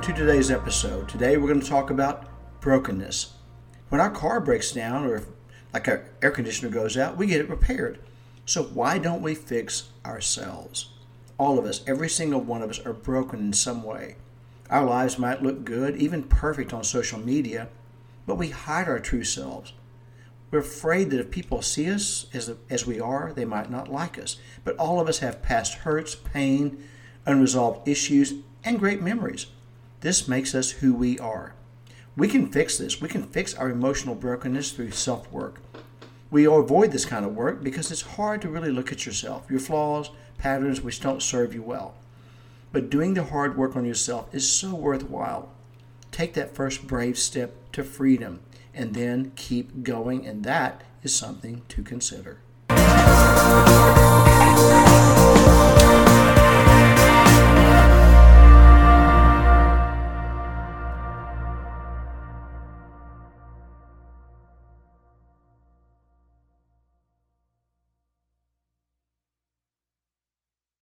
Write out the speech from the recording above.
to today's episode. Today we're going to talk about brokenness. When our car breaks down or if, like our air conditioner goes out, we get it repaired. So why don't we fix ourselves? All of us, every single one of us, are broken in some way. Our lives might look good, even perfect on social media, but we hide our true selves. We're afraid that if people see us as, as we are, they might not like us. But all of us have past hurts, pain, unresolved issues, and great memories. This makes us who we are. We can fix this. We can fix our emotional brokenness through self work. We avoid this kind of work because it's hard to really look at yourself, your flaws, patterns which don't serve you well. But doing the hard work on yourself is so worthwhile. Take that first brave step to freedom and then keep going, and that is something to consider.